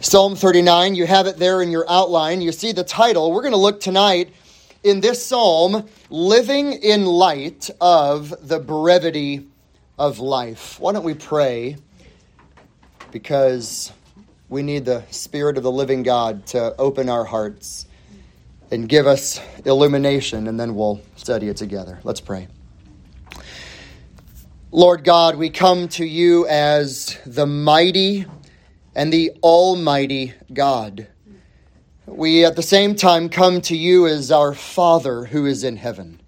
Psalm 39, you have it there in your outline. You see the title. We're going to look tonight in this psalm, Living in Light of the Brevity of Life. Why don't we pray? Because we need the Spirit of the living God to open our hearts and give us illumination, and then we'll study it together. Let's pray. Lord God, we come to you as the mighty and the Almighty God. We at the same time come to you as our Father who is in heaven.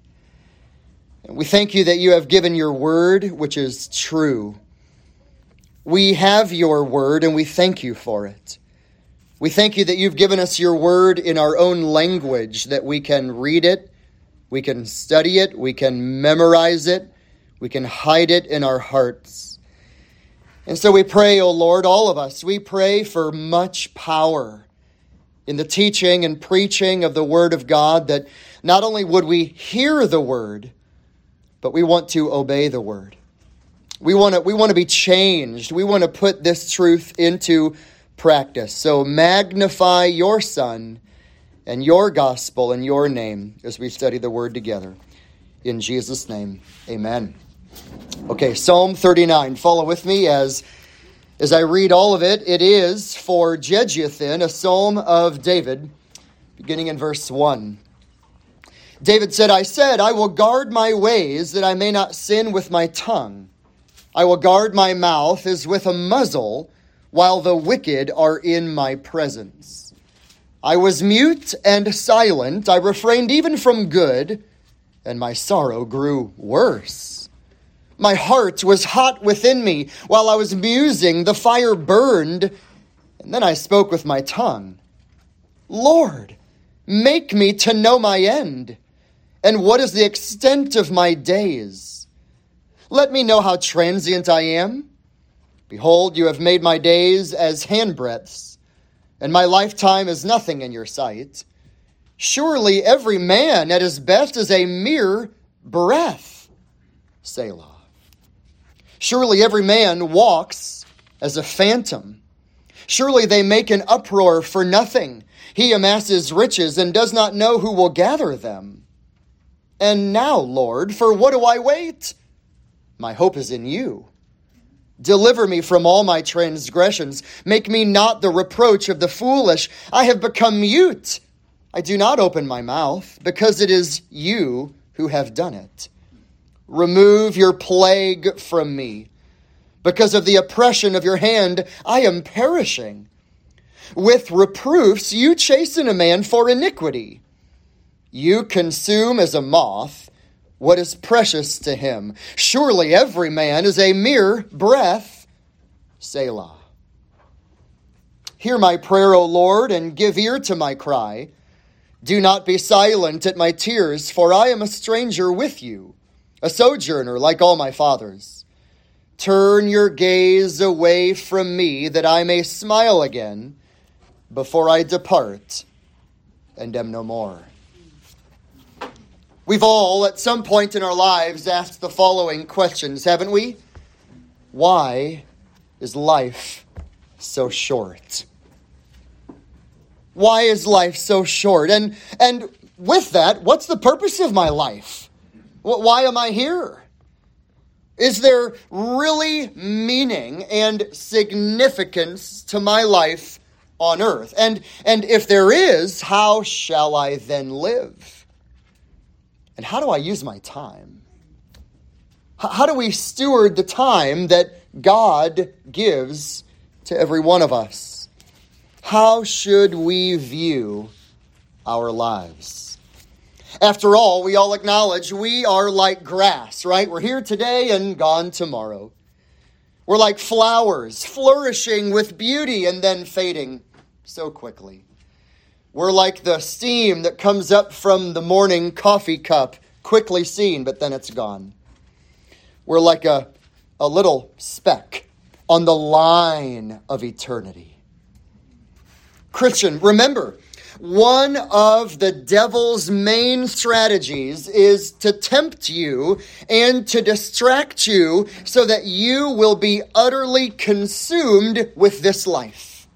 We thank you that you have given your word, which is true. We have your word and we thank you for it. We thank you that you've given us your word in our own language, that we can read it, we can study it, we can memorize it, we can hide it in our hearts. And so we pray, O oh Lord, all of us, we pray for much power in the teaching and preaching of the Word of God, that not only would we hear the Word, but we want to obey the Word. We want to, we want to be changed. We want to put this truth into practice. So magnify your Son and your gospel and your name as we study the Word together. In Jesus' name, amen. Okay, Psalm 39. Follow with me as as I read all of it. It is for Jeduthun, a psalm of David, beginning in verse 1. David said, I said, I will guard my ways that I may not sin with my tongue. I will guard my mouth as with a muzzle while the wicked are in my presence. I was mute and silent. I refrained even from good, and my sorrow grew worse. My heart was hot within me. While I was musing, the fire burned, and then I spoke with my tongue. Lord, make me to know my end, and what is the extent of my days. Let me know how transient I am. Behold, you have made my days as handbreadths, and my lifetime is nothing in your sight. Surely every man at his best is a mere breath. Selah. Surely every man walks as a phantom. Surely they make an uproar for nothing. He amasses riches and does not know who will gather them. And now, Lord, for what do I wait? My hope is in you. Deliver me from all my transgressions. Make me not the reproach of the foolish. I have become mute. I do not open my mouth, because it is you who have done it. Remove your plague from me. Because of the oppression of your hand, I am perishing. With reproofs, you chasten a man for iniquity. You consume as a moth what is precious to him. Surely every man is a mere breath. Selah. Hear my prayer, O Lord, and give ear to my cry. Do not be silent at my tears, for I am a stranger with you a sojourner like all my fathers. Turn your gaze away from me that I may smile again before I depart and am no more. We've all, at some point in our lives, asked the following questions, haven't we? Why is life so short? Why is life so short? And, and with that, what's the purpose of my life? Why am I here? Is there really meaning and significance to my life on earth? And, and if there is, how shall I then live? And how do I use my time? How do we steward the time that God gives to every one of us? How should we view our lives? After all, we all acknowledge we are like grass, right? We're here today and gone tomorrow. We're like flowers, flourishing with beauty and then fading so quickly. We're like the steam that comes up from the morning coffee cup, quickly seen, but then it's gone. We're like a, a little speck on the line of eternity. Christian, remember, one of the devil's main strategies is to tempt you and to distract you so that you will be utterly consumed with this life.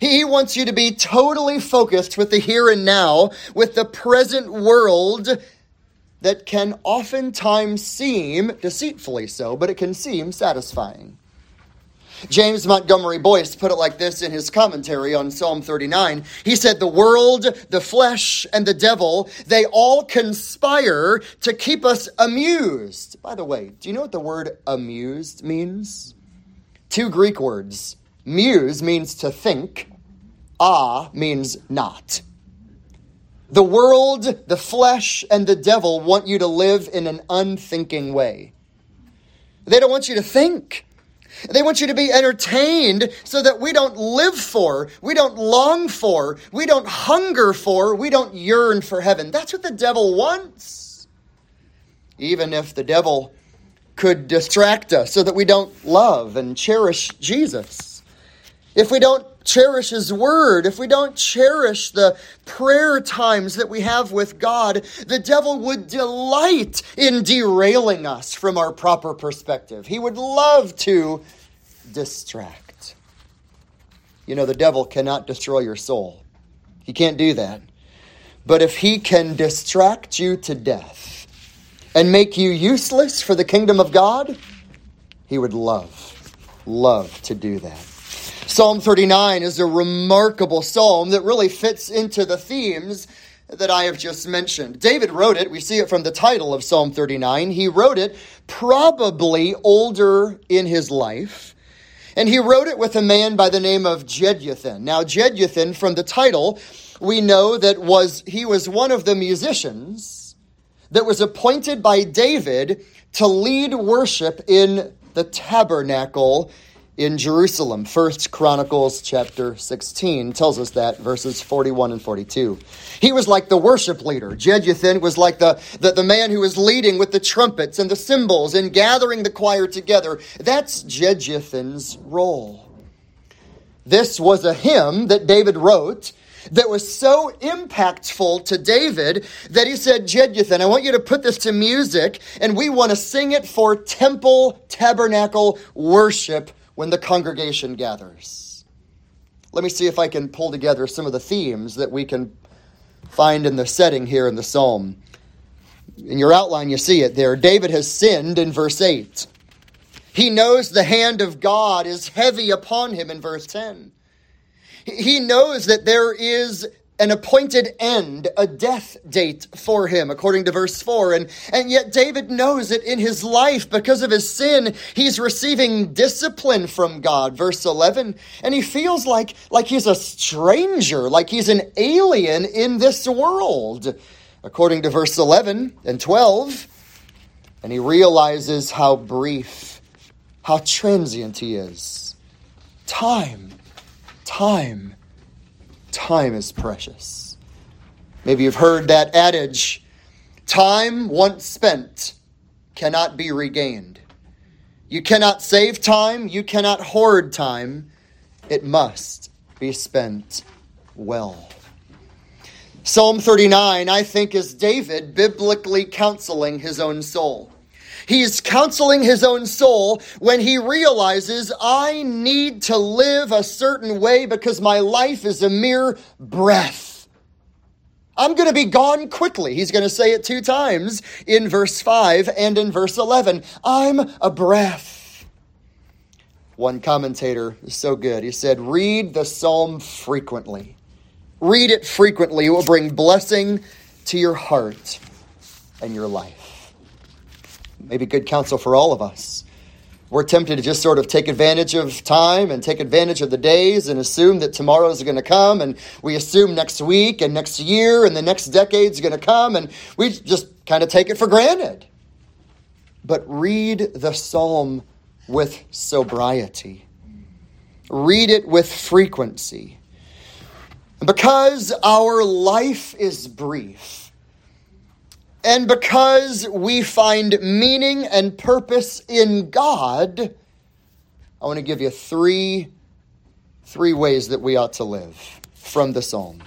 He wants you to be totally focused with the here and now, with the present world that can oftentimes seem deceitfully so, but it can seem satisfying. James Montgomery Boice put it like this in his commentary on Psalm 39. He said, The world, the flesh, and the devil, they all conspire to keep us amused. By the way, do you know what the word amused means? Two Greek words. Muse means to think, ah means not. The world, the flesh, and the devil want you to live in an unthinking way. They don't want you to think. They want you to be entertained so that we don't live for, we don't long for, we don't hunger for, we don't yearn for heaven. That's what the devil wants. Even if the devil could distract us so that we don't love and cherish Jesus. If we don't cherish His Word, if we don't cherish the prayer times that we have with God, the devil would delight in derailing us from our proper perspective. He would love to distract. You know, the devil cannot destroy your soul, he can't do that. But if he can distract you to death and make you useless for the kingdom of God, he would love, love to do that. Psalm 39 is a remarkable psalm that really fits into the themes that I have just mentioned. David wrote it, we see it from the title of Psalm 39. He wrote it probably older in his life, and he wrote it with a man by the name of Jeduthun. Now, Jeduthun, from the title, we know that was he was one of the musicians that was appointed by David to lead worship in the tabernacle in Jerusalem. First Chronicles chapter 16 tells us that, verses 41 and 42. He was like the worship leader. Jeduthun was like the, the, the man who was leading with the trumpets and the cymbals and gathering the choir together. That's Jeduthun's role. This was a hymn that David wrote that was so impactful to David that he said, Jeduthun, I want you to put this to music, and we want to sing it for temple tabernacle worship when the congregation gathers. Let me see if I can pull together some of the themes that we can find in the setting here in the psalm. In your outline, you see it there. David has sinned in verse 8. He knows the hand of God is heavy upon him in verse 10. He knows that there is an appointed end, a death date for him, according to verse 4. And, and yet David knows that in his life, because of his sin, he's receiving discipline from God, verse 11. And he feels like, like he's a stranger, like he's an alien in this world, according to verse 11 and 12. And he realizes how brief, how transient he is. Time, time time is precious. Maybe you've heard that adage time once spent cannot be regained. You cannot save time, you cannot hoard time. It must be spent well. Psalm 39, I think, is David biblically counseling his own soul. He's counseling his own soul when he realizes I need to live a certain way because my life is a mere breath. I'm going to be gone quickly. He's going to say it two times in verse 5 and in verse 11. I'm a breath. One commentator is so good. He said, Read the psalm frequently. Read it frequently. It will bring blessing to your heart and your life maybe good counsel for all of us. We're tempted to just sort of take advantage of time and take advantage of the days and assume that tomorrow's going to come, and we assume next week and next year and the next decade's going to come, and we just kind of take it for granted. But read the psalm with sobriety, read it with frequency. Because our life is brief, and because we find meaning and purpose in God, I want to give you three, three ways that we ought to live from the psalm.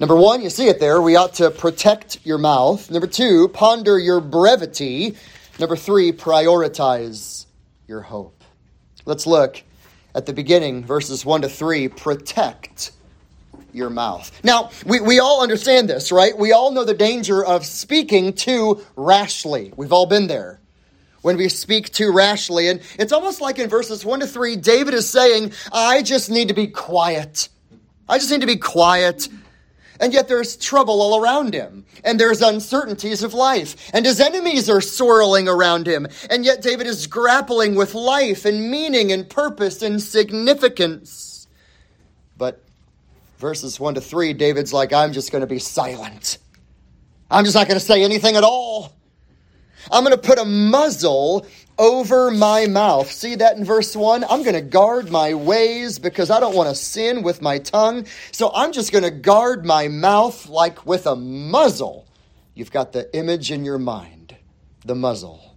Number one, you see it there, we ought to protect your mouth. Number two, ponder your brevity. Number three, prioritize your hope. Let's look at the beginning, verses 1 to 3, protect your mouth. Now, we, we all understand this, right? We all know the danger of speaking too rashly. We've all been there when we speak too rashly. And it's almost like in verses 1 to 3, David is saying, I just need to be quiet. I just need to be quiet. And yet there's trouble all around him, and there's uncertainties of life, and his enemies are swirling around him. And yet David is grappling with life and meaning and purpose and significance. But verses 1 to 3, David's like, I'm just going to be silent. I'm just not going to say anything at all. I'm going to put a muzzle over my mouth. See that in verse 1? I'm going to guard my ways because I don't want to sin with my tongue. So I'm just going to guard my mouth like with a muzzle. You've got the image in your mind, the muzzle.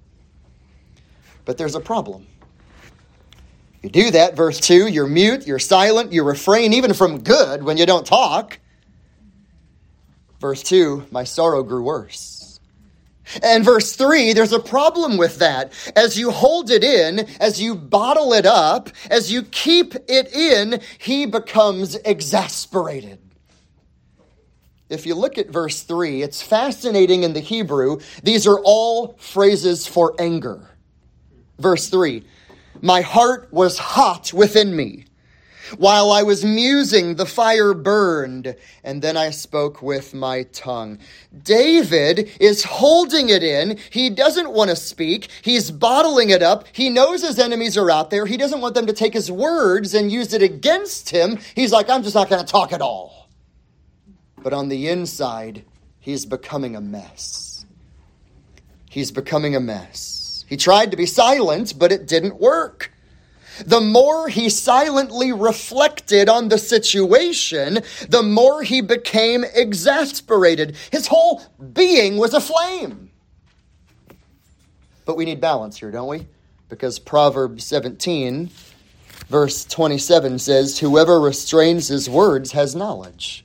But there's a problem. You do that, verse 2, you're mute, you're silent, you refrain even from good when you don't talk. Verse 2, my sorrow grew worse. And verse 3, there's a problem with that. As you hold it in, as you bottle it up, as you keep it in, he becomes exasperated. If you look at verse 3, it's fascinating in the Hebrew. These are all phrases for anger. Verse 3 My heart was hot within me. While I was musing, the fire burned, and then I spoke with my tongue. David is holding it in. He doesn't want to speak. He's bottling it up. He knows his enemies are out there. He doesn't want them to take his words and use it against him. He's like, I'm just not going to talk at all. But on the inside, he's becoming a mess. He's becoming a mess. He tried to be silent, but it didn't work the more he silently reflected on the situation, the more he became exasperated. His whole being was aflame. But we need balance here, don't we? Because Proverbs 17, verse 27 says, Whoever restrains his words has knowledge.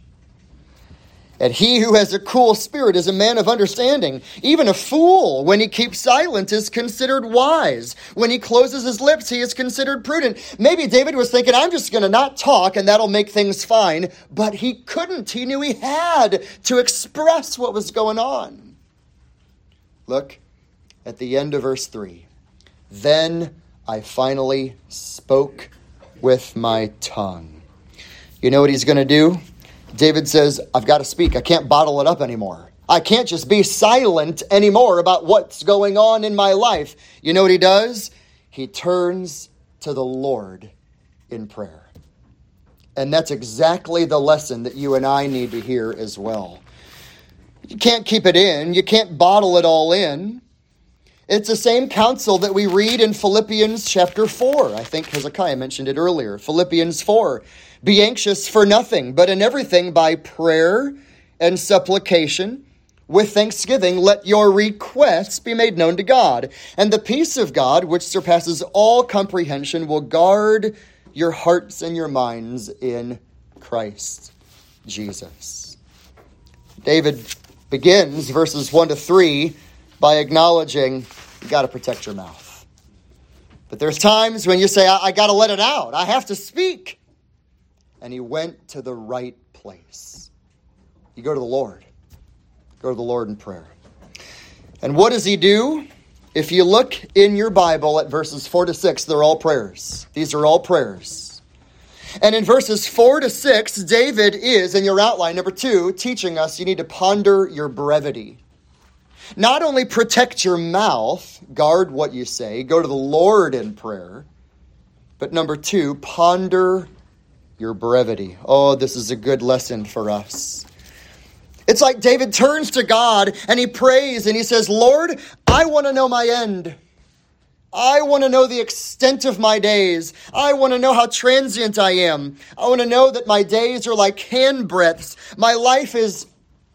And he who has a cool spirit is a man of understanding. Even a fool, when he keeps silent, is considered wise. When he closes his lips, he is considered prudent. Maybe David was thinking, I'm just going to not talk and that'll make things fine. But he couldn't. He knew he had to express what was going on. Look at the end of verse 3. Then I finally spoke with my tongue. You know what he's going to do? David says, I've got to speak. I can't bottle it up anymore. I can't just be silent anymore about what's going on in my life. You know what he does? He turns to the Lord in prayer. And that's exactly the lesson that you and I need to hear as well. You can't keep it in, you can't bottle it all in. It's the same counsel that we read in Philippians chapter 4. I think Hezekiah mentioned it earlier. Philippians 4. Be anxious for nothing, but in everything by prayer and supplication. With thanksgiving, let your requests be made known to God. And the peace of God, which surpasses all comprehension, will guard your hearts and your minds in Christ Jesus. David begins verses 1 to 3 by acknowledging you got to protect your mouth. But there's times when you say, I, I got to let it out, I have to speak and he went to the right place. You go to the Lord. Go to the Lord in prayer. And what does he do? If you look in your Bible at verses 4 to 6, they're all prayers. These are all prayers. And in verses 4 to 6, David is, in your outline, number two, teaching us you need to ponder your brevity. Not only protect your mouth, guard what you say, go to the Lord in prayer, but number two, ponder your brevity. Oh, this is a good lesson for us. It's like David turns to God and he prays and he says, Lord, I want to know my end. I want to know the extent of my days. I want to know how transient I am. I want to know that my days are like handbreadths. My life is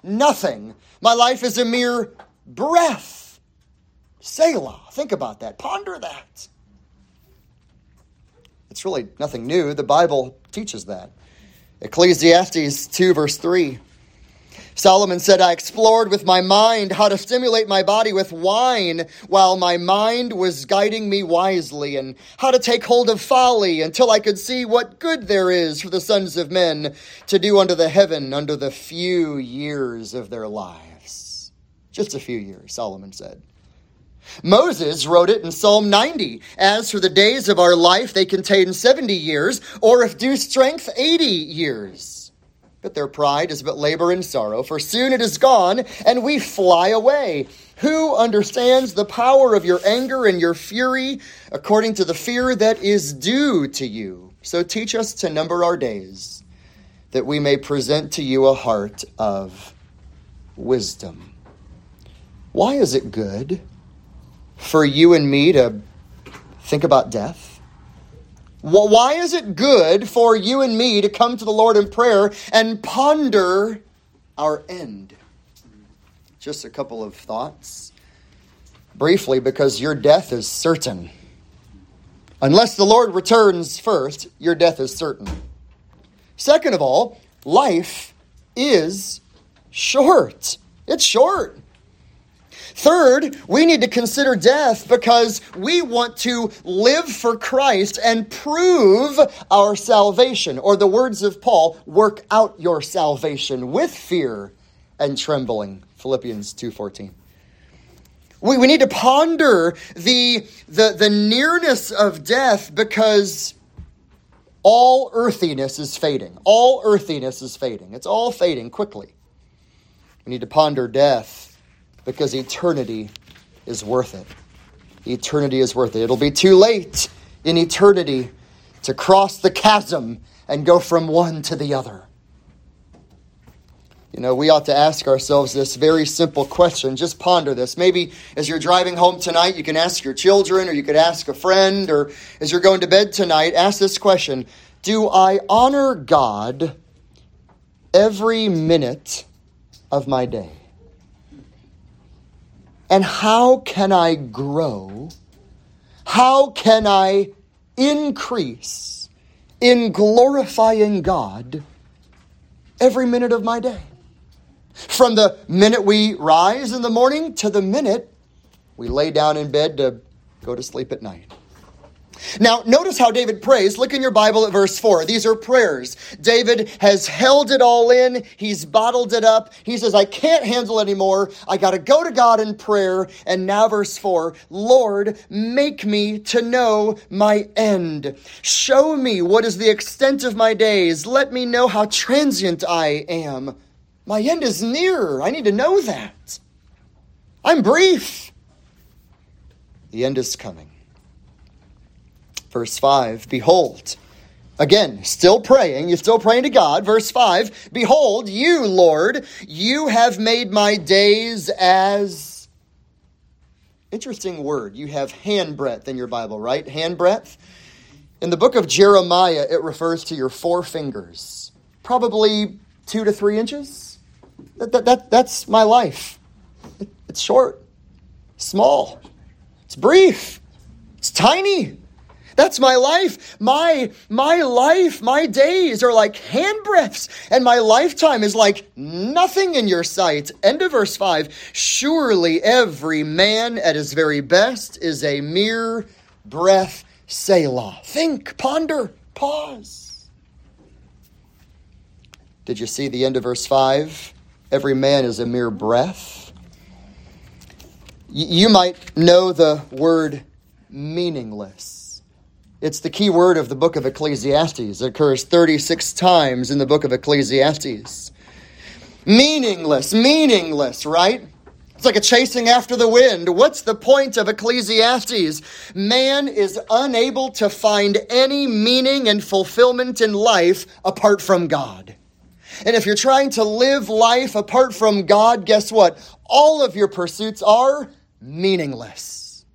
nothing. My life is a mere breath. Selah. Think about that. Ponder that. It's really nothing new. The Bible teaches that. Ecclesiastes 2, verse 3. Solomon said, I explored with my mind how to stimulate my body with wine while my mind was guiding me wisely, and how to take hold of folly until I could see what good there is for the sons of men to do under the heaven under the few years of their lives. Just a few years, Solomon said. Moses wrote it in Psalm 90. As for the days of our life, they contain 70 years, or if due strength, 80 years. But their pride is but labor and sorrow, for soon it is gone, and we fly away. Who understands the power of your anger and your fury according to the fear that is due to you? So teach us to number our days, that we may present to you a heart of wisdom. Why is it good for you and me to think about death? Why is it good for you and me to come to the Lord in prayer and ponder our end? Just a couple of thoughts. Briefly, because your death is certain. Unless the Lord returns first, your death is certain. Second of all, life is short. It's short. Third, we need to consider death because we want to live for Christ and prove our salvation. Or the words of Paul, work out your salvation with fear and trembling. Philippians 2:14. We, we need to ponder the, the, the nearness of death because all earthiness is fading. All earthiness is fading. It's all fading quickly. We need to ponder death because eternity is worth it. Eternity is worth it. It'll be too late in eternity to cross the chasm and go from one to the other. You know, we ought to ask ourselves this very simple question. Just ponder this. Maybe as you're driving home tonight, you can ask your children, or you could ask a friend, or as you're going to bed tonight, ask this question Do I honor God every minute of my day? And how can I grow? How can I increase in glorifying God every minute of my day? From the minute we rise in the morning to the minute we lay down in bed to go to sleep at night. Now, notice how David prays. Look in your Bible at verse 4. These are prayers. David has held it all in, he's bottled it up. He says, I can't handle it anymore. I got to go to God in prayer. And now, verse 4 Lord, make me to know my end. Show me what is the extent of my days. Let me know how transient I am. My end is near. I need to know that. I'm brief. The end is coming. Verse 5 Behold, again, still praying, you're still praying to God. Verse 5 Behold, you, Lord, you have made my days as. Interesting word. You have handbreadth in your Bible, right? Handbreadth. In the book of Jeremiah, it refers to your four fingers, probably two to three inches. That, that, that that's my life. It, it's short, small, it's brief, it's tiny. That's my life. My my life, my days are like handbreadths, and my lifetime is like nothing in your sight. End of verse 5. Surely every man at his very best is a mere breath. Selah. Think, ponder, pause. Did you see the end of verse 5? Every man is a mere breath. You might know the word meaningless. It's the key word of the book of Ecclesiastes. It occurs 36 times in the book of Ecclesiastes. Meaningless, meaningless, right? It's like a chasing after the wind. What's the point of Ecclesiastes? Man is unable to find any meaning and fulfillment in life apart from God. And if you're trying to live life apart from God, guess what? All of your pursuits are meaningless.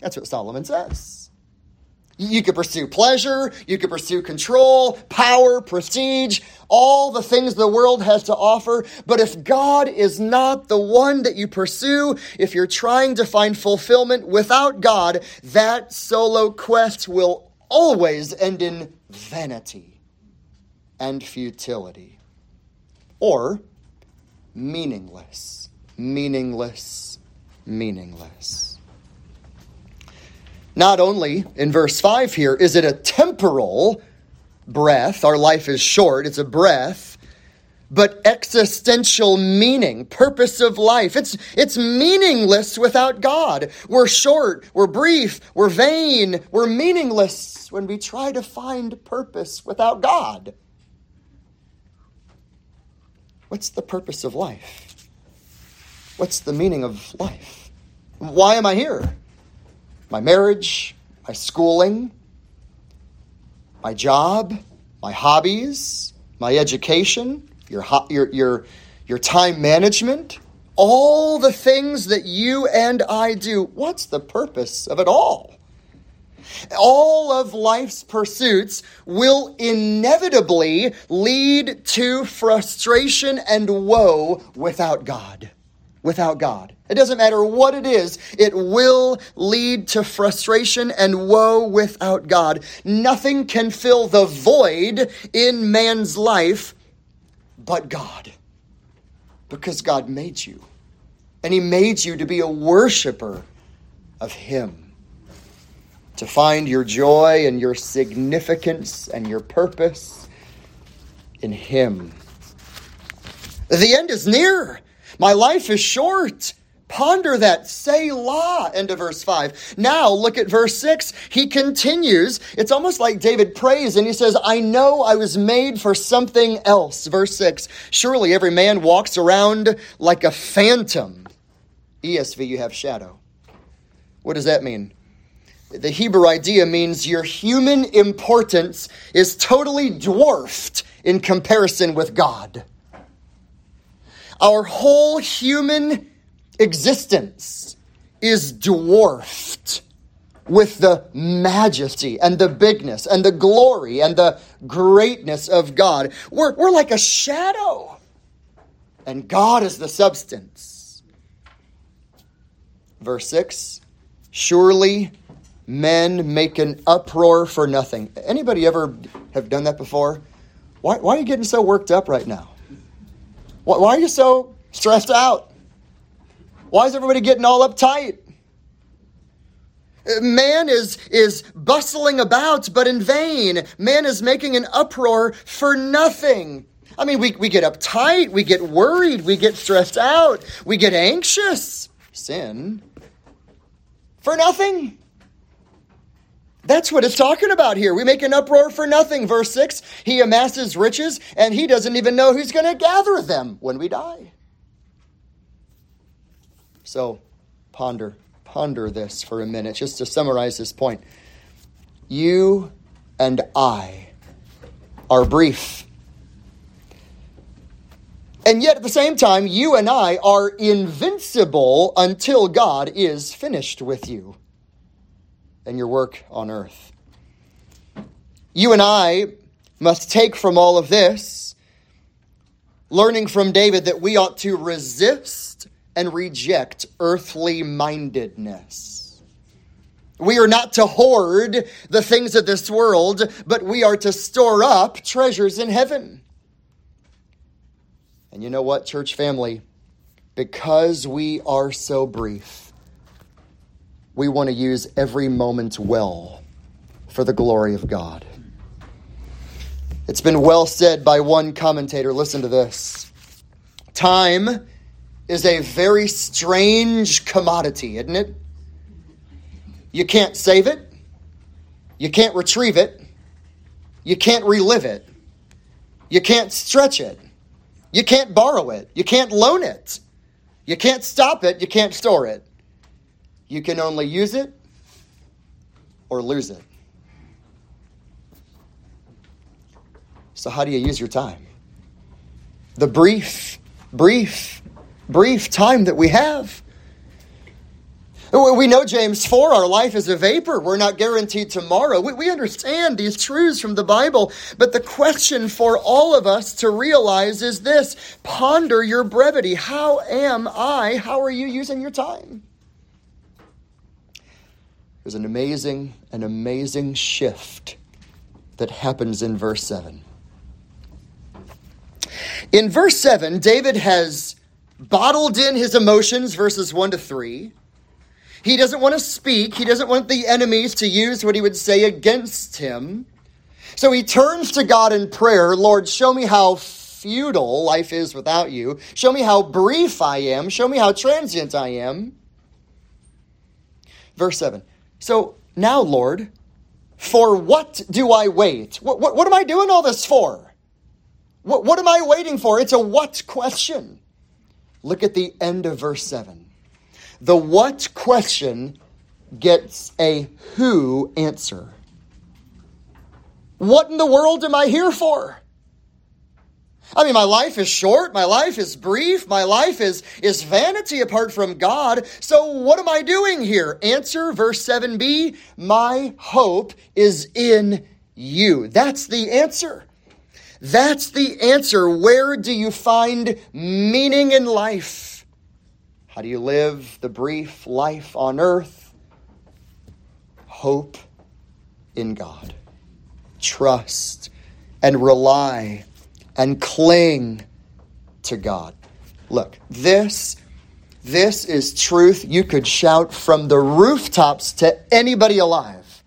That's what Solomon says. You could pursue pleasure, you could pursue control, power, prestige, all the things the world has to offer. But if God is not the one that you pursue, if you're trying to find fulfillment without God, that solo quest will always end in vanity and futility. Or meaningless, meaningless, meaningless. Not only in verse 5 here is it a temporal breath, our life is short, it's a breath, but existential meaning, purpose of life. It's, it's meaningless without God. We're short, we're brief, we're vain, we're meaningless when we try to find purpose without God. What's the purpose of life? What's the meaning of life? Why am I here? My marriage, my schooling, my job, my hobbies, my education, your, your, your, your time management, all the things that you and I do. What's the purpose of it all? All of life's pursuits will inevitably lead to frustration and woe without God. Without God. It doesn't matter what it is, it will lead to frustration and woe without God. Nothing can fill the void in man's life but God. Because God made you. And He made you to be a worshiper of Him to find your joy and your significance and your purpose in Him. The end is near. My life is short. Ponder that. Selah. End of verse 5. Now look at verse 6. He continues. It's almost like David prays and he says, I know I was made for something else. Verse 6. Surely every man walks around like a phantom. ESV, you have shadow. What does that mean? the Hebrew idea means your human importance is totally dwarfed in comparison with God. Our whole human existence is dwarfed with the majesty and the bigness and the glory and the greatness of God. We're, we're like a shadow, and God is the substance. Verse 6 Surely men make an uproar for nothing. Anybody ever have done that before? Why, why are you getting so worked up right now? Why, are you so stressed out? Why is everybody getting all uptight? Man is, is bustling about, but in vain. Man is making an uproar for nothing. I mean, we, we get uptight, we get worried, we get stressed out, we get anxious. Sin. For nothing. That's what it's talking about here. We make an uproar for nothing. Verse 6 He amasses riches, and he doesn't even know who's going to gather them when we die. So ponder, ponder this for a minute, just to summarize this point. You and I are brief. And yet, at the same time, you and I are invincible until God is finished with you and your work on earth. You and I must take from all of this, learning from David that we ought to resist and reject earthly mindedness. We are not to hoard the things of this world, but we are to store up treasures in heaven. And you know what, church family? Because we are so brief, we want to use every moment well for the glory of God. It's been well said by one commentator. Listen to this Time is a very strange commodity, isn't it? You can't save it, you can't retrieve it, you can't relive it, you can't stretch it, you can't borrow it, you can't loan it, you can't stop it, you can't store it. You can only use it or lose it. So, how do you use your time? The brief, brief, brief time that we have. We know James 4, our life is a vapor. We're not guaranteed tomorrow. We, we understand these truths from the Bible, but the question for all of us to realize is this ponder your brevity. How am I? How are you using your time? There's an amazing, an amazing shift that happens in verse 7. In verse 7, David has bottled in his emotions, verses 1 to 3. He doesn't want to speak. He doesn't want the enemies to use what he would say against him. So he turns to God in prayer Lord, show me how futile life is without you. Show me how brief I am. Show me how transient I am. Verse 7. So now, Lord, for what do I wait? What, what, what am I doing all this for? What, what am I waiting for? It's a what question. Look at the end of verse 7. The what question gets a who answer. What in the world am I here for? I mean, my life is short, my life is brief, my life is, is vanity apart from God. So, what am I doing here? Answer verse 7b My hope is in you. That's the answer. That's the answer. Where do you find meaning in life? How do you live the brief life on earth? Hope in God. Trust and rely and cling to God. Look, this this is truth you could shout from the rooftops to anybody alive.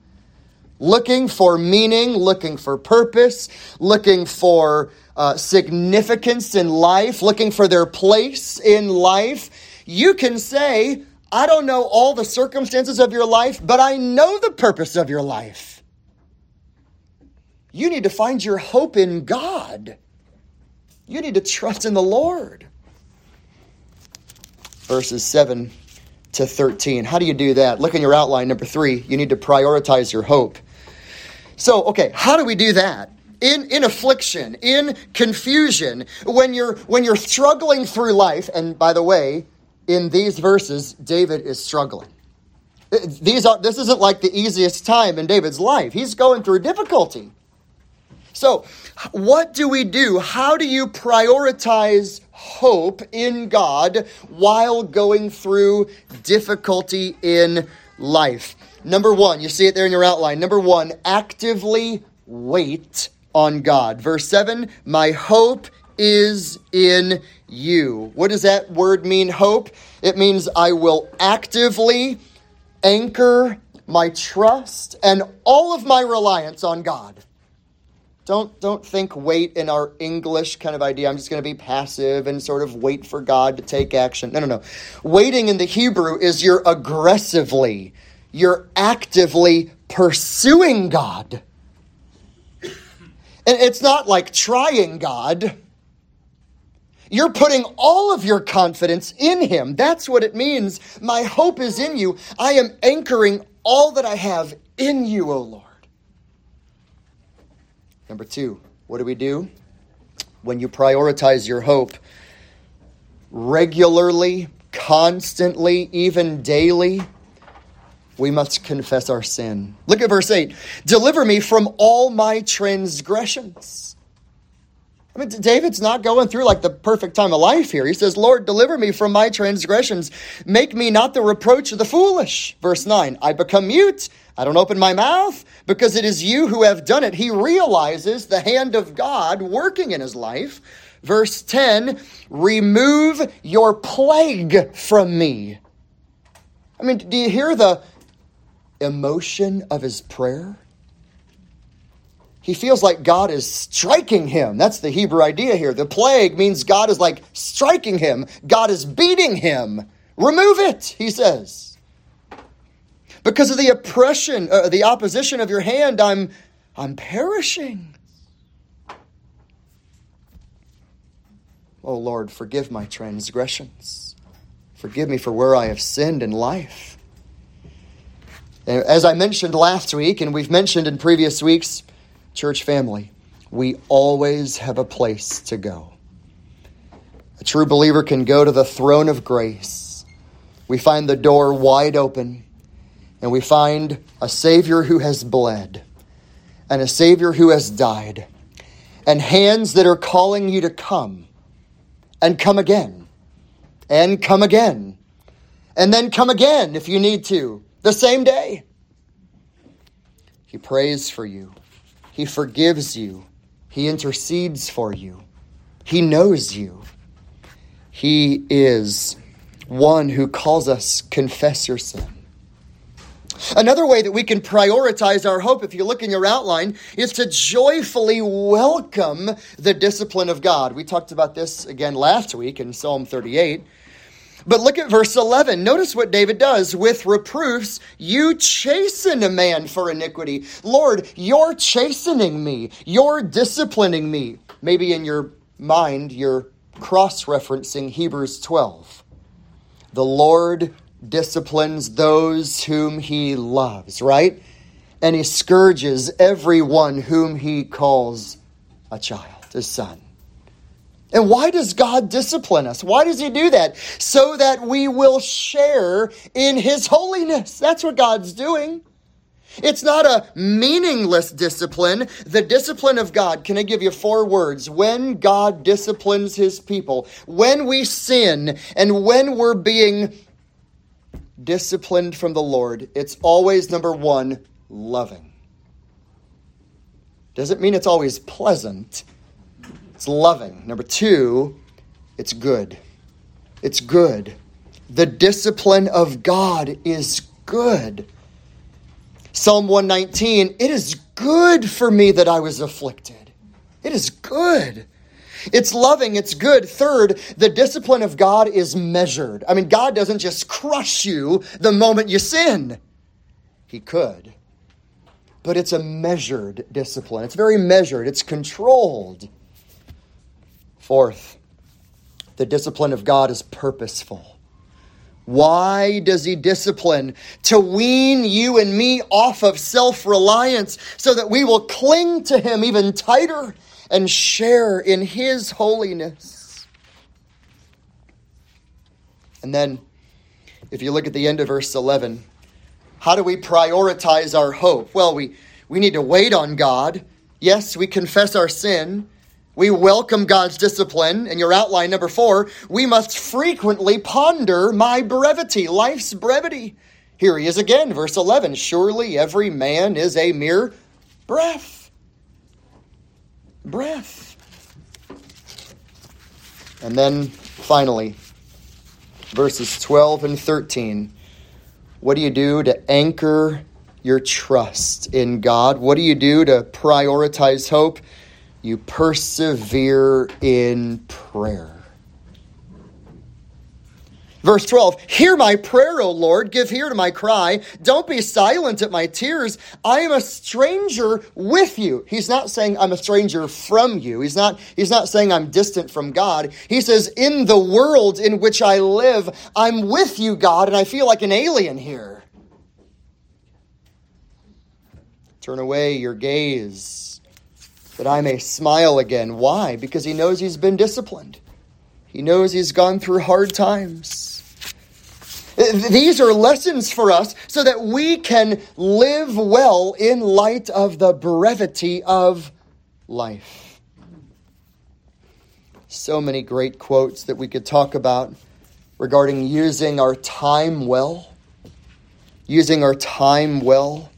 Looking for meaning, looking for purpose, looking for uh, significance in life, looking for their place in life. You can say, I don't know all the circumstances of your life, but I know the purpose of your life. You need to find your hope in God. You need to trust in the Lord. Verses 7 to 13. How do you do that? Look in your outline, number three. You need to prioritize your hope. So, okay, how do we do that? In, in affliction, in confusion, when you're when you're struggling through life, and by the way, in these verses, David is struggling. Uh, these are this isn't like the easiest time in David's life. He's going through difficulty. So, what do we do? How do you prioritize hope in God while going through difficulty in life? Number one, you see it there in your outline. Number one, actively wait on God. Verse 7 My hope is in you. What does that word mean, hope? It means I will actively anchor my trust and all of my reliance on God. Don't, don't think wait in our English kind of idea. I'm just going to be passive and sort of wait for God to take action. No, no, no. Waiting in the Hebrew is you're aggressively, you're actively pursuing God. And it's not like trying God. You're putting all of your confidence in Him. That's what it means. My hope is in you. I am anchoring all that I have in you, O Lord. Number two, what do we do? When you prioritize your hope regularly, constantly, even daily, we must confess our sin. Look at verse 8. Deliver me from all my transgressions. I mean, David's not going through like the perfect time of life here. He says, Lord, deliver me from my transgressions. Make me not the reproach of the foolish. Verse 9. I become mute. I don't open my mouth because it is you who have done it. He realizes the hand of God working in his life. Verse 10 Remove your plague from me. I mean, do you hear the emotion of his prayer? He feels like God is striking him. That's the Hebrew idea here. The plague means God is like striking him, God is beating him. Remove it, he says. Because of the oppression, uh, the opposition of your hand, I'm, I'm perishing. Oh Lord, forgive my transgressions. Forgive me for where I have sinned in life. As I mentioned last week, and we've mentioned in previous weeks, church family, we always have a place to go. A true believer can go to the throne of grace. We find the door wide open and we find a Savior who has bled, and a Savior who has died, and hands that are calling you to come, and come again, and come again, and then come again if you need to, the same day. He prays for you, He forgives you, He intercedes for you, He knows you. He is one who calls us, confess your sin. Another way that we can prioritize our hope, if you look in your outline, is to joyfully welcome the discipline of God. We talked about this again last week in Psalm 38. But look at verse 11. Notice what David does. With reproofs, you chasten a man for iniquity. Lord, you're chastening me. You're disciplining me. Maybe in your mind, you're cross referencing Hebrews 12. The Lord disciplines those whom he loves, right? And he scourges everyone whom he calls a child, a son. And why does God discipline us? Why does He do that? So that we will share in His holiness. That's what God's doing. It's not a meaningless discipline. The discipline of God, can I give you four words? When God disciplines His people, when we sin, and when we're being disciplined from the Lord, it's always number one, loving. Doesn't mean it's always pleasant, it's loving. Number two, it's good. It's good. The discipline of God is good. Psalm 119, it is good for me that I was afflicted. It is good. It's loving, it's good. Third, the discipline of God is measured. I mean, God doesn't just crush you the moment you sin. He could. But it's a measured discipline. It's very measured, it's controlled. Fourth, the discipline of God is purposeful. Why does he discipline? To wean you and me off of self reliance so that we will cling to him even tighter and share in his holiness. And then, if you look at the end of verse 11, how do we prioritize our hope? Well, we, we need to wait on God. Yes, we confess our sin. We welcome God's discipline. And your outline number four, we must frequently ponder my brevity, life's brevity. Here he is again, verse 11. Surely every man is a mere breath breath. And then finally, verses 12 and 13. What do you do to anchor your trust in God? What do you do to prioritize hope? You persevere in prayer. Verse 12, Hear my prayer, O Lord, give ear to my cry. Don't be silent at my tears. I am a stranger with you. He's not saying I'm a stranger from you. He's not, he's not saying I'm distant from God. He says, In the world in which I live, I'm with you, God, and I feel like an alien here. Turn away your gaze that I may smile again. Why? Because he knows he's been disciplined. He knows he's gone through hard times. These are lessons for us so that we can live well in light of the brevity of life. So many great quotes that we could talk about regarding using our time well. Using our time well.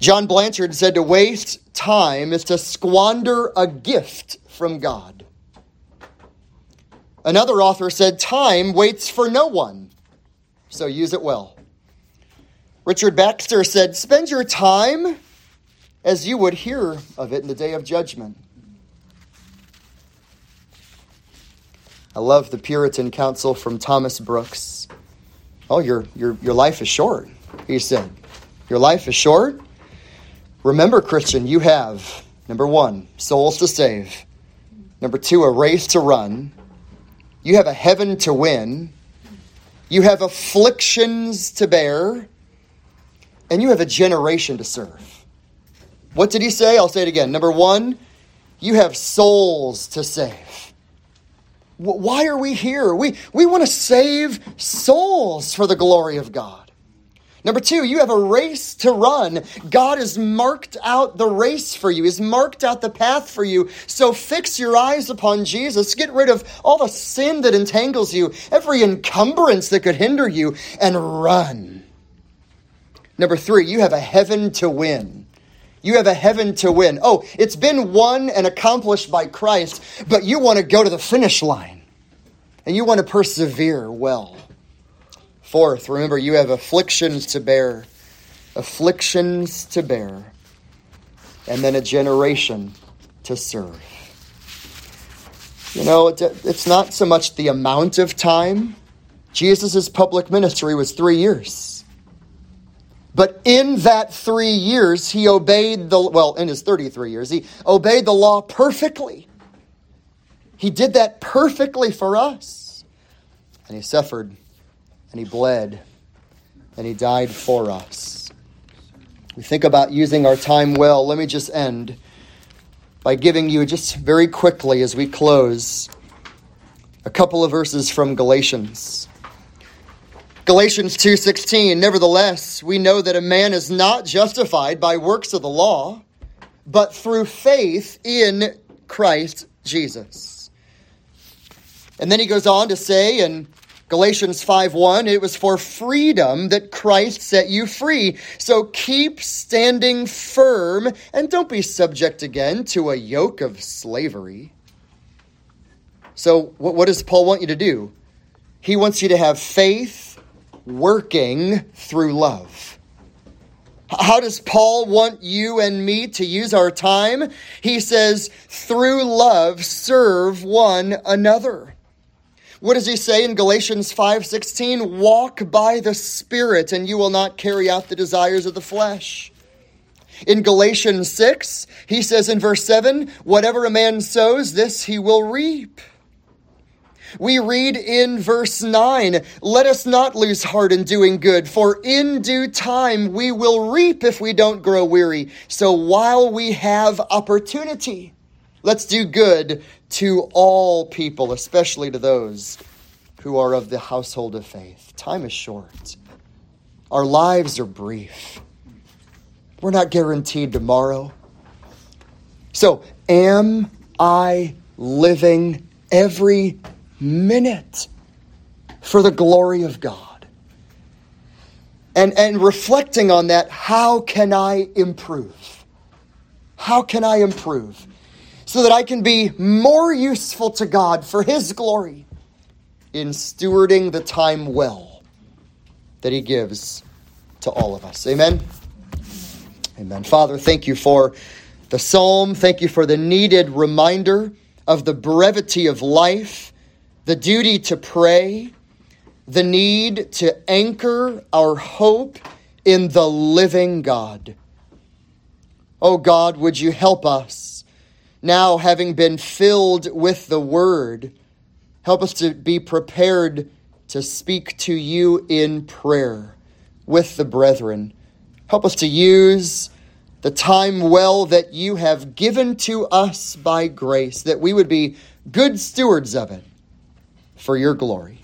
John Blanchard said to waste time is to squander a gift from God. Another author said, Time waits for no one, so use it well. Richard Baxter said, Spend your time as you would hear of it in the day of judgment. I love the Puritan counsel from Thomas Brooks. Oh, your, your, your life is short, he said. Your life is short? Remember, Christian, you have, number one, souls to save. Number two, a race to run. You have a heaven to win. You have afflictions to bear. And you have a generation to serve. What did he say? I'll say it again. Number one, you have souls to save. Why are we here? We, we want to save souls for the glory of God. Number two, you have a race to run. God has marked out the race for you. He's marked out the path for you. So fix your eyes upon Jesus. Get rid of all the sin that entangles you, every encumbrance that could hinder you, and run. Number three, you have a heaven to win. You have a heaven to win. Oh, it's been won and accomplished by Christ, but you want to go to the finish line. and you want to persevere well. Fourth, remember you have afflictions to bear, afflictions to bear, and then a generation to serve. You know, it's not so much the amount of time. Jesus' public ministry was three years. But in that three years, he obeyed the, well, in his 33 years, he obeyed the law perfectly. He did that perfectly for us. And he suffered, and he bled, and he died for us. We think about using our time well. Let me just end by giving you just very quickly as we close a couple of verses from Galatians. Galatians 2:16 Nevertheless we know that a man is not justified by works of the law but through faith in Christ Jesus. And then he goes on to say in Galatians 5:1 it was for freedom that Christ set you free. So keep standing firm and don't be subject again to a yoke of slavery. So what, what does Paul want you to do? He wants you to have faith working through love. How does Paul want you and me to use our time? He says, through love, serve one another. What does he say in Galatians 5:16? Walk by the Spirit and you will not carry out the desires of the flesh. In Galatians 6, he says in verse 7, whatever a man sows, this he will reap. We read in verse 9, let us not lose heart in doing good, for in due time we will reap if we don't grow weary. So while we have opportunity, let's do good to all people, especially to those who are of the household of faith. Time is short, our lives are brief. We're not guaranteed tomorrow. So, am I living every minute for the glory of God? And, and reflecting on that, how can I improve? How can I improve? So that I can be more useful to God for His glory in stewarding the time well that He gives to all of us. Amen. Amen. Father, thank you for the psalm. Thank you for the needed reminder of the brevity of life, the duty to pray, the need to anchor our hope in the living God. Oh God, would you help us? Now having been filled with the word, help us to be prepared to speak to you in prayer with the brethren. Help us to use the time well that you have given to us by grace, that we would be good stewards of it for your glory.